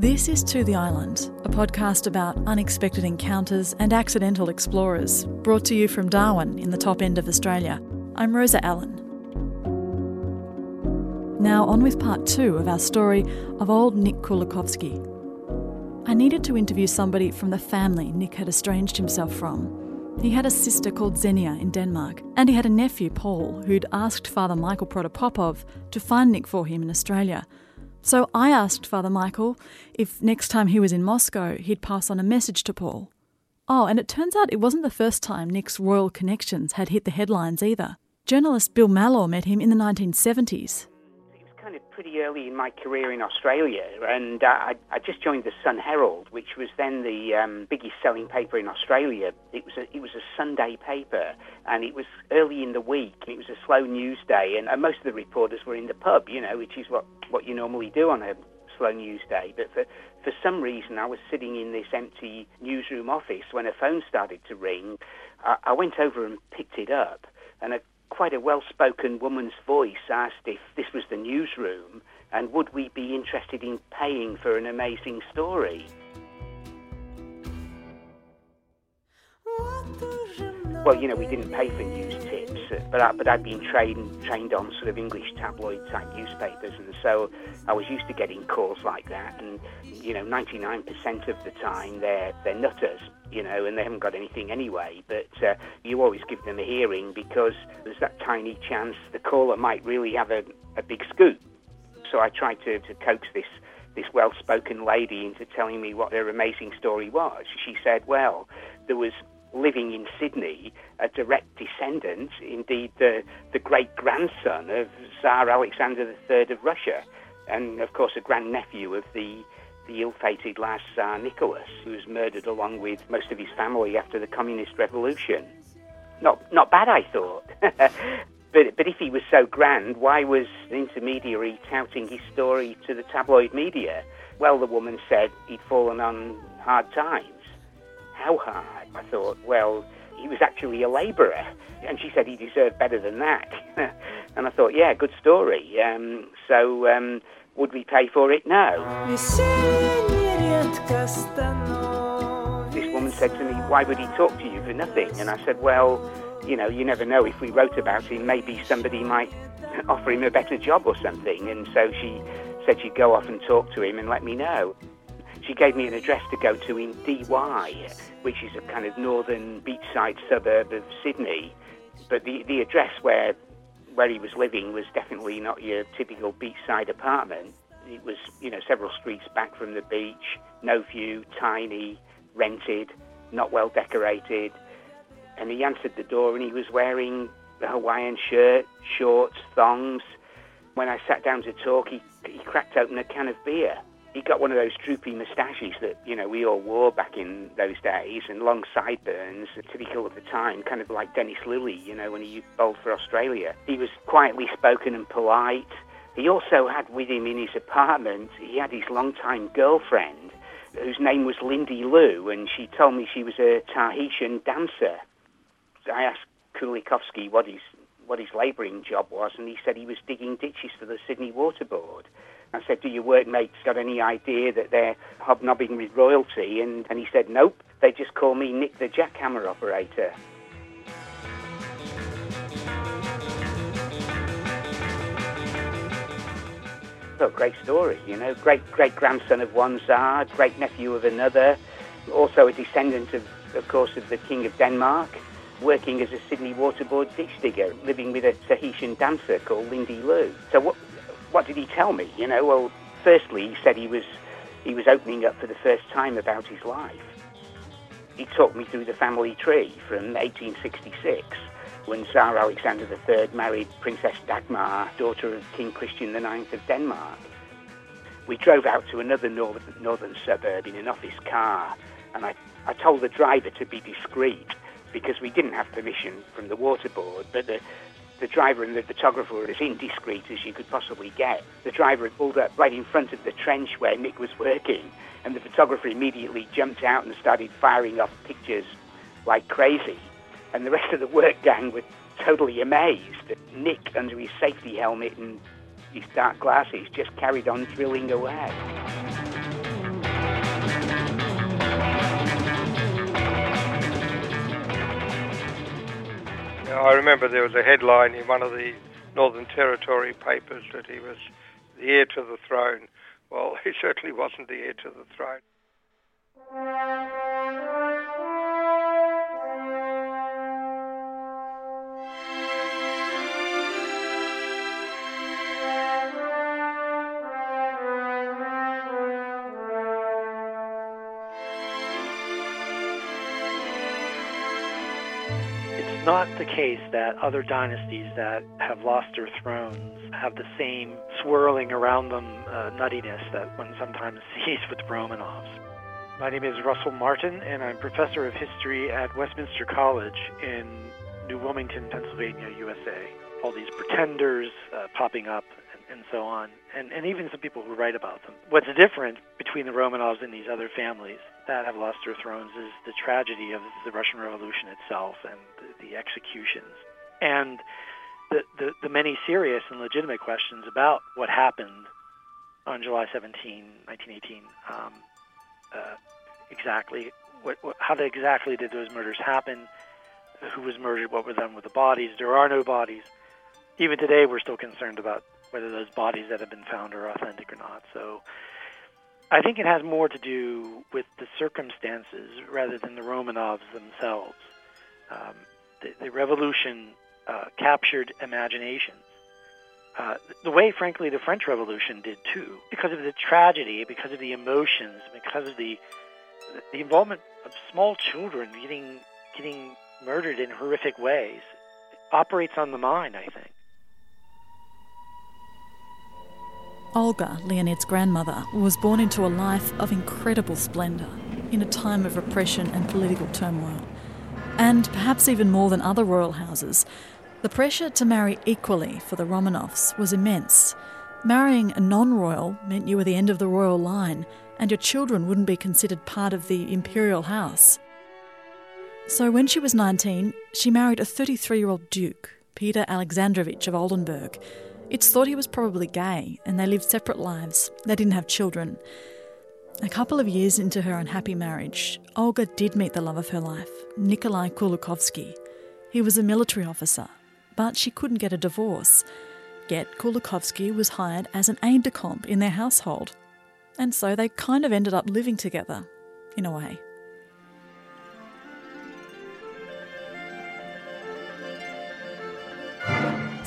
This is To the Island, a podcast about unexpected encounters and accidental explorers, brought to you from Darwin in the top end of Australia. I'm Rosa Ellen. Now, on with part two of our story of old Nick Kulikovsky. I needed to interview somebody from the family Nick had estranged himself from. He had a sister called Xenia in Denmark, and he had a nephew, Paul, who'd asked Father Michael Protopopov to find Nick for him in Australia. So I asked Father Michael if next time he was in Moscow, he'd pass on a message to Paul. Oh, and it turns out it wasn't the first time Nick's royal connections had hit the headlines either. Journalist Bill Mallor met him in the 1970s kind of pretty early in my career in Australia, and uh, I, I just joined the Sun Herald, which was then the um, biggest selling paper in Australia. It was a, it was a Sunday paper, and it was early in the week. It was a slow news day, and, and most of the reporters were in the pub, you know, which is what, what you normally do on a slow news day. But for for some reason, I was sitting in this empty newsroom office when a phone started to ring. I, I went over and picked it up, and a quite a well spoken woman's voice asked if this was the newsroom and would we be interested in paying for an amazing story. Well, you know, we didn't pay for news tips, but I, but I'd been trained trained on sort of English tabloid type newspapers, and so I was used to getting calls like that. And you know, 99% of the time they're they're nutters, you know, and they haven't got anything anyway. But uh, you always give them a hearing because there's that tiny chance the caller might really have a, a big scoop. So I tried to, to coax this this well-spoken lady into telling me what her amazing story was. She said, "Well, there was living in Sydney, a direct descendant, indeed the, the great grandson of Tsar Alexander III of Russia, and of course a grandnephew of the, the ill fated last Tsar Nicholas, who was murdered along with most of his family after the Communist Revolution. Not, not bad, I thought. But, but if he was so grand, why was an intermediary touting his story to the tabloid media? Well, the woman said he'd fallen on hard times. How hard? I thought, well, he was actually a labourer. And she said he deserved better than that. and I thought, yeah, good story. Um, so um, would we pay for it? now? This woman said to me, why would he talk to you for nothing? And I said, well, you know, you never know. If we wrote about him, maybe somebody might offer him a better job or something. And so she said she'd go off and talk to him and let me know. She gave me an address to go to in Dee Why, which is a kind of northern beachside suburb of Sydney. But the, the address where where he was living was definitely not your typical beachside apartment. It was, you know, several streets back from the beach, no view, tiny, rented, not well decorated. And he answered the door and he was wearing a Hawaiian shirt, shorts, thongs. When I sat down to talk, he, he cracked open a can of beer he got one of those droopy moustaches that you know we all wore back in those days, and long sideburns, typical of the time, kind of like Dennis Lillee, you know, when he bowled for Australia. He was quietly spoken and polite. He also had with him in his apartment, he had his longtime girlfriend, whose name was Lindy Lou, and she told me she was a Tahitian dancer. So I asked Kulikovsky what his what his labouring job was, and he said he was digging ditches for the Sydney Water Board. I said, Do your workmates got any idea that they're hobnobbing with royalty? And, and he said, Nope, they just call me Nick the jackhammer operator. So, great story, you know, great great grandson of one Tsar, great nephew of another, also a descendant of, of course, of the King of Denmark, working as a Sydney waterboard ditch digger, living with a Tahitian dancer called Lindy Lou. So, what, what did he tell me? You know, well, firstly, he said he was he was opening up for the first time about his life. He talked me through the family tree from 1866, when Tsar Alexander III married Princess Dagmar, daughter of King Christian IX of Denmark. We drove out to another northern, northern suburb in an office car, and I, I told the driver to be discreet because we didn't have permission from the water board, but the, the driver and the photographer were as indiscreet as you could possibly get. The driver had pulled up right in front of the trench where Nick was working, and the photographer immediately jumped out and started firing off pictures like crazy. And the rest of the work gang were totally amazed. That Nick, under his safety helmet and his dark glasses, just carried on drilling away. I remember there was a headline in one of the Northern Territory papers that he was the heir to the throne. Well, he certainly wasn't the heir to the throne. Not the case that other dynasties that have lost their thrones have the same swirling around them uh, nuttiness that one sometimes sees with the Romanovs. My name is Russell Martin, and I'm professor of history at Westminster College in New Wilmington, Pennsylvania, USA. All these pretenders uh, popping up and so on, and, and even some people who write about them. What's different between the Romanovs and these other families that have lost their thrones is the tragedy of the Russian Revolution itself and the, the executions, and the, the, the many serious and legitimate questions about what happened on July 17, 1918. Um, uh, exactly, what, what, how exactly did those murders happen? Who was murdered? What were done with the bodies? There are no bodies. Even today, we're still concerned about whether those bodies that have been found are authentic or not. So I think it has more to do with the circumstances rather than the Romanovs themselves. Um, the, the, revolution uh, captured imaginations. Uh, the way, frankly, the French Revolution did too, because of the tragedy, because of the emotions, because of the the involvement of small children getting getting murdered in horrific ways, operates on the mind. I think. Olga, Leonid's grandmother, was born into a life of incredible splendour in a time of repression and political turmoil. And perhaps even more than other royal houses, the pressure to marry equally for the Romanovs was immense. Marrying a non royal meant you were the end of the royal line, and your children wouldn't be considered part of the imperial house. So when she was 19, she married a 33 year old duke, Peter Alexandrovich of Oldenburg it's thought he was probably gay and they lived separate lives. They didn't have children. A couple of years into her unhappy marriage, Olga did meet the love of her life, Nikolai Kulikovsky. He was a military officer, but she couldn't get a divorce. Yet Kulikovsky was hired as an aide de camp in their household. And so they kind of ended up living together, in a way.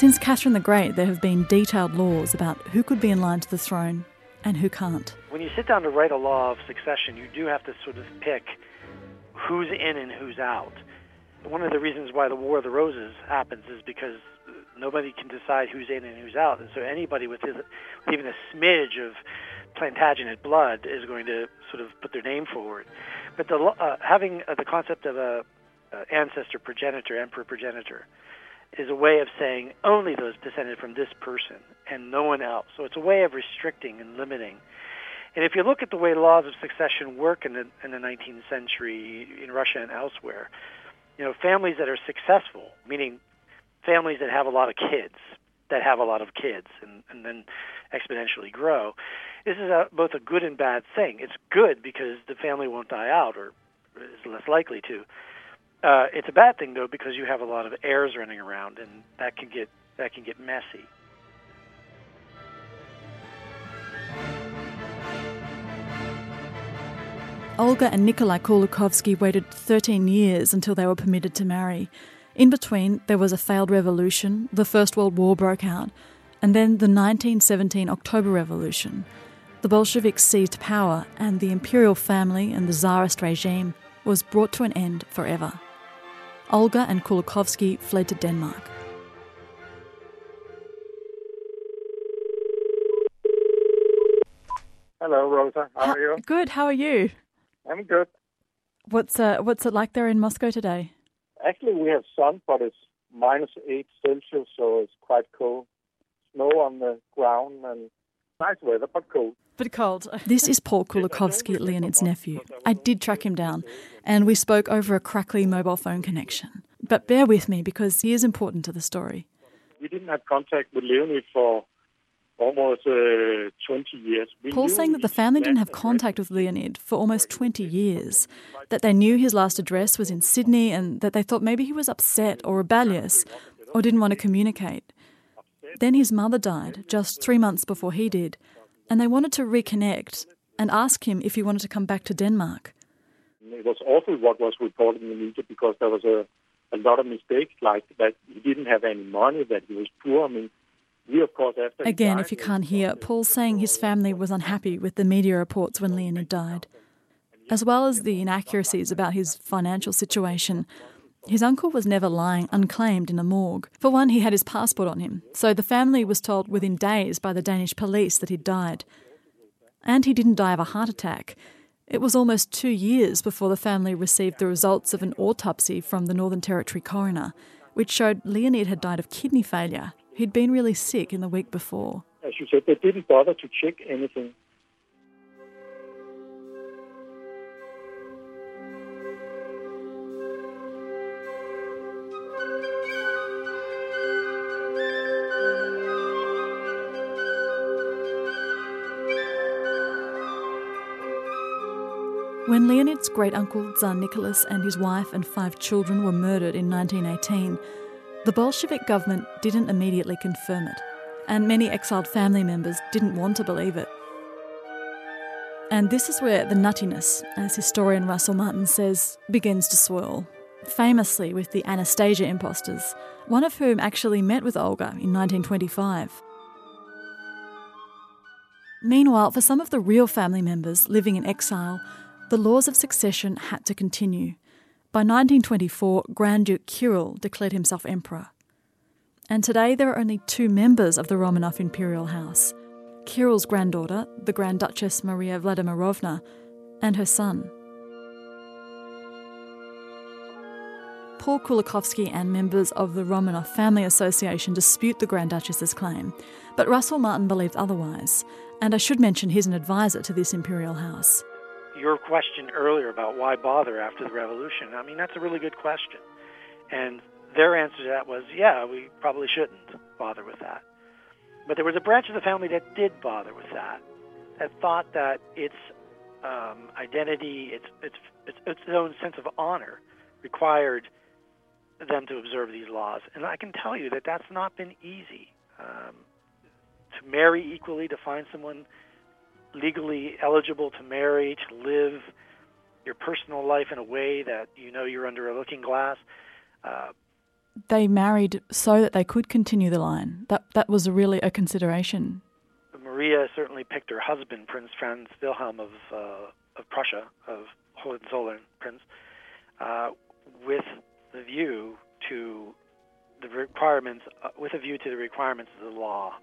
Since Catherine the Great, there have been detailed laws about who could be in line to the throne and who can't. When you sit down to write a law of succession, you do have to sort of pick who's in and who's out. One of the reasons why the War of the Roses happens is because nobody can decide who's in and who's out, and so anybody with, even a smidge of Plantagenet blood is going to sort of put their name forward. But the, uh, having uh, the concept of a uh, ancestor progenitor, emperor progenitor, is a way of saying only those descended from this person and no one else. So it's a way of restricting and limiting. And if you look at the way laws of succession work in the, in the 19th century in Russia and elsewhere, you know, families that are successful, meaning families that have a lot of kids, that have a lot of kids and, and then exponentially grow, this is a, both a good and bad thing. It's good because the family won't die out or is less likely to. Uh, it's a bad thing though because you have a lot of heirs running around, and that can get that can get messy. Olga and Nikolai Kulikovsky waited 13 years until they were permitted to marry. In between, there was a failed revolution, the First World War broke out, and then the 1917 October Revolution. The Bolsheviks seized power, and the imperial family and the Tsarist regime was brought to an end forever. Olga and Kulikovsky fled to Denmark. Hello, Rosa. How, how, are you? Good. How are you? I'm good. What's uh, what's it like there in Moscow today? Actually, we have sun, but it's minus eight Celsius, so it's quite cold. Snow on the ground and nice weather, but cold. But cold. This is Paul Kulikovsky, Leonid's nephew. I did track him down, and we spoke over a crackly mobile phone connection. But bear with me because he is important to the story. We didn't have contact with Leonid for almost uh, 20 years. We Paul's saying that the family didn't have contact with Leonid for almost 20 years, that they knew his last address was in Sydney and that they thought maybe he was upset or rebellious or didn't want to communicate. Then his mother died just three months before he did, and they wanted to reconnect and ask him if he wanted to come back to Denmark. It was awful what was reported in the media because there was a, a lot of mistakes, like that he didn't have any money, that he was poor. I mean, we, of course, after. Again, if you can't hear, Paul's saying his family was unhappy with the media reports when Leonid died. As well as the inaccuracies about his financial situation, his uncle was never lying unclaimed in a morgue. For one, he had his passport on him, so the family was told within days by the Danish police that he'd died. And he didn't die of a heart attack. It was almost two years before the family received the results of an autopsy from the Northern Territory coroner, which showed Leonid had died of kidney failure He'd been really sick in the week before. As you said, they didn't bother to check anything. When Leonid's great uncle Tsar Nicholas and his wife and five children were murdered in 1918, the Bolshevik government didn't immediately confirm it, and many exiled family members didn't want to believe it. And this is where the nuttiness, as historian Russell Martin says, begins to swirl, famously with the Anastasia imposters, one of whom actually met with Olga in 1925. Meanwhile, for some of the real family members living in exile, the laws of succession had to continue. By 1924, Grand Duke Kirill declared himself emperor. And today there are only two members of the Romanov imperial house Kirill's granddaughter, the Grand Duchess Maria Vladimirovna, and her son. Paul Kulikovsky and members of the Romanov Family Association dispute the Grand Duchess's claim, but Russell Martin believes otherwise, and I should mention he's an advisor to this imperial house your question earlier about why bother after the revolution, I mean, that's a really good question. And their answer to that was, yeah, we probably shouldn't bother with that. But there was a branch of the family that did bother with that, that thought that its um, identity, its, its, its, its own sense of honor required them to observe these laws. And I can tell you that that's not been easy. Um, to marry equally, to find someone legally eligible to marry, to live your personal life in a way that you know you're under a looking glass. Uh, they married so that they could continue the line. That that was really a consideration. Maria certainly picked her husband, Prince Franz Wilhelm of uh, of Prussia, of Hohenzollern Prince, uh, with the view to the requirements, uh, with a view to the requirements of the law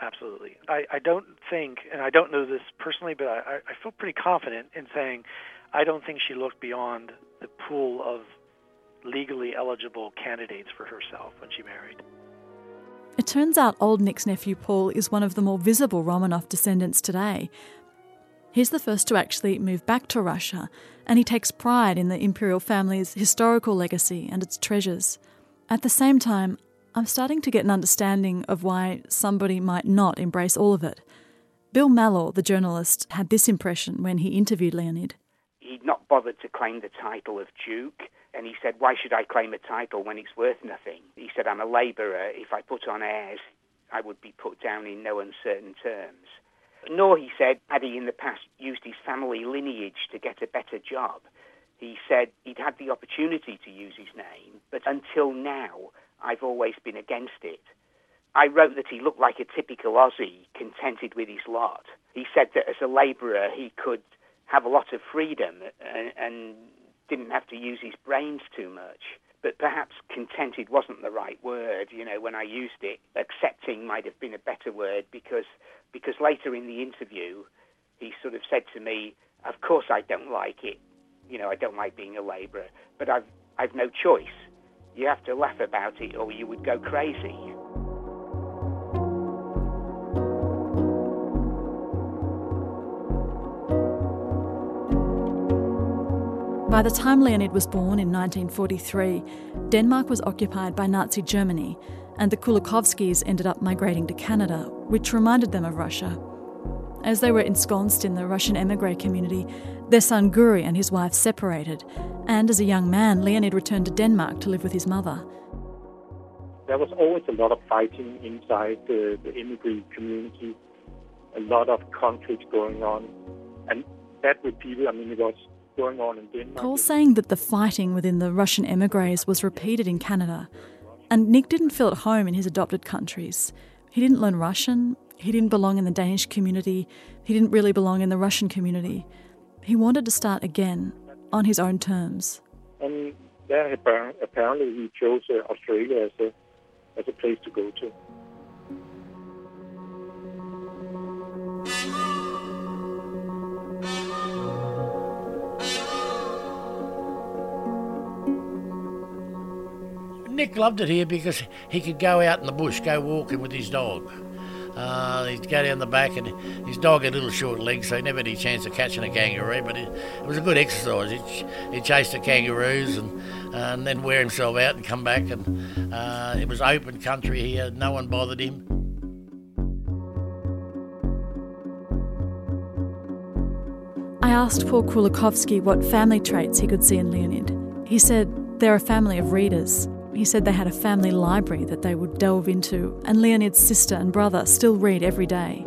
Absolutely. I, I don't think, and I don't know this personally, but I, I feel pretty confident in saying I don't think she looked beyond the pool of legally eligible candidates for herself when she married. It turns out old Nick's nephew Paul is one of the more visible Romanov descendants today. He's the first to actually move back to Russia, and he takes pride in the imperial family's historical legacy and its treasures. At the same time, I'm starting to get an understanding of why somebody might not embrace all of it. Bill Mallor, the journalist, had this impression when he interviewed Leonid. He'd not bothered to claim the title of Duke, and he said, Why should I claim a title when it's worth nothing? He said, I'm a labourer. If I put on airs, I would be put down in no uncertain terms. Nor, he said, had he in the past used his family lineage to get a better job. He said he'd had the opportunity to use his name, but until now, I've always been against it. I wrote that he looked like a typical Aussie, contented with his lot. He said that as a labourer he could have a lot of freedom and, and didn't have to use his brains too much. But perhaps contented wasn't the right word, you know, when I used it. Accepting might have been a better word because, because later in the interview he sort of said to me, Of course I don't like it. You know, I don't like being a labourer, but I've, I've no choice. You have to laugh about it or you would go crazy. By the time Leonid was born in 1943, Denmark was occupied by Nazi Germany, and the Kulikovskis ended up migrating to Canada, which reminded them of Russia. As they were ensconced in the Russian emigre community, their son Guri and his wife separated, and as a young man, Leonid returned to Denmark to live with his mother. There was always a lot of fighting inside the, the immigrant community, a lot of conflicts going on, and that repeated. I mean, it was going on in Denmark. Paul's saying that the fighting within the Russian emigres was repeated in Canada, and Nick didn't feel at home in his adopted countries. He didn't learn Russian, he didn't belong in the Danish community, he didn't really belong in the Russian community. He wanted to start again on his own terms. And there, apparently, he chose uh, Australia as a, as a place to go to. Nick loved it here because he could go out in the bush, go walking with his dog. Uh, he'd go down the back, and his dog had little short legs, so he never had any chance of catching a kangaroo. But it, it was a good exercise. He'd, he'd chase the kangaroos and, uh, and then wear himself out and come back. And uh, it was open country here; no one bothered him. I asked Paul Kulikovsky what family traits he could see in Leonid. He said they're a family of readers, he said they had a family library that they would delve into, and Leonid's sister and brother still read every day.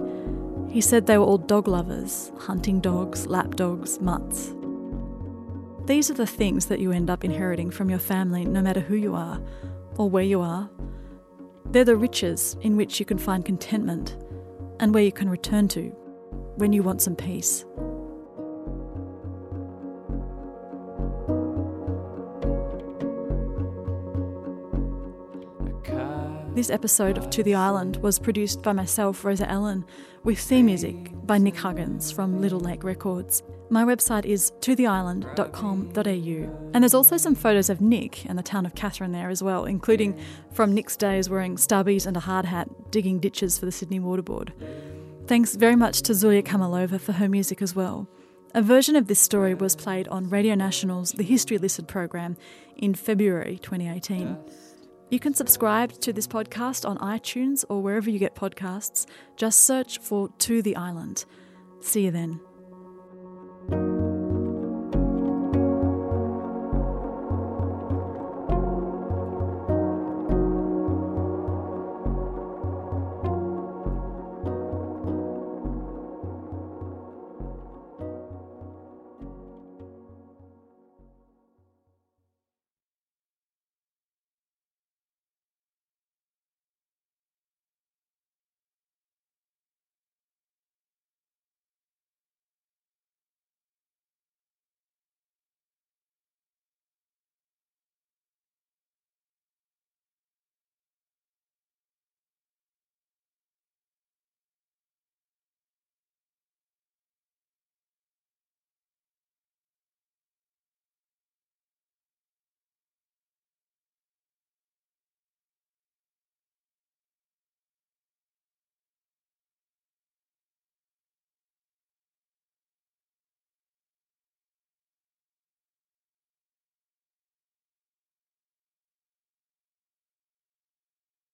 He said they were all dog lovers, hunting dogs, lap dogs, mutts. These are the things that you end up inheriting from your family, no matter who you are or where you are. They're the riches in which you can find contentment and where you can return to when you want some peace. This episode of To the Island was produced by myself, Rosa Ellen, with theme music by Nick Huggins from Little Lake Records. My website is totheisland.com.au. And there's also some photos of Nick and the town of Katherine there as well, including from Nick's days wearing stubbies and a hard hat, digging ditches for the Sydney Water Board. Thanks very much to Zulya Kamalova for her music as well. A version of this story was played on Radio National's The History Listen program in February 2018. You can subscribe to this podcast on iTunes or wherever you get podcasts. Just search for To the Island. See you then.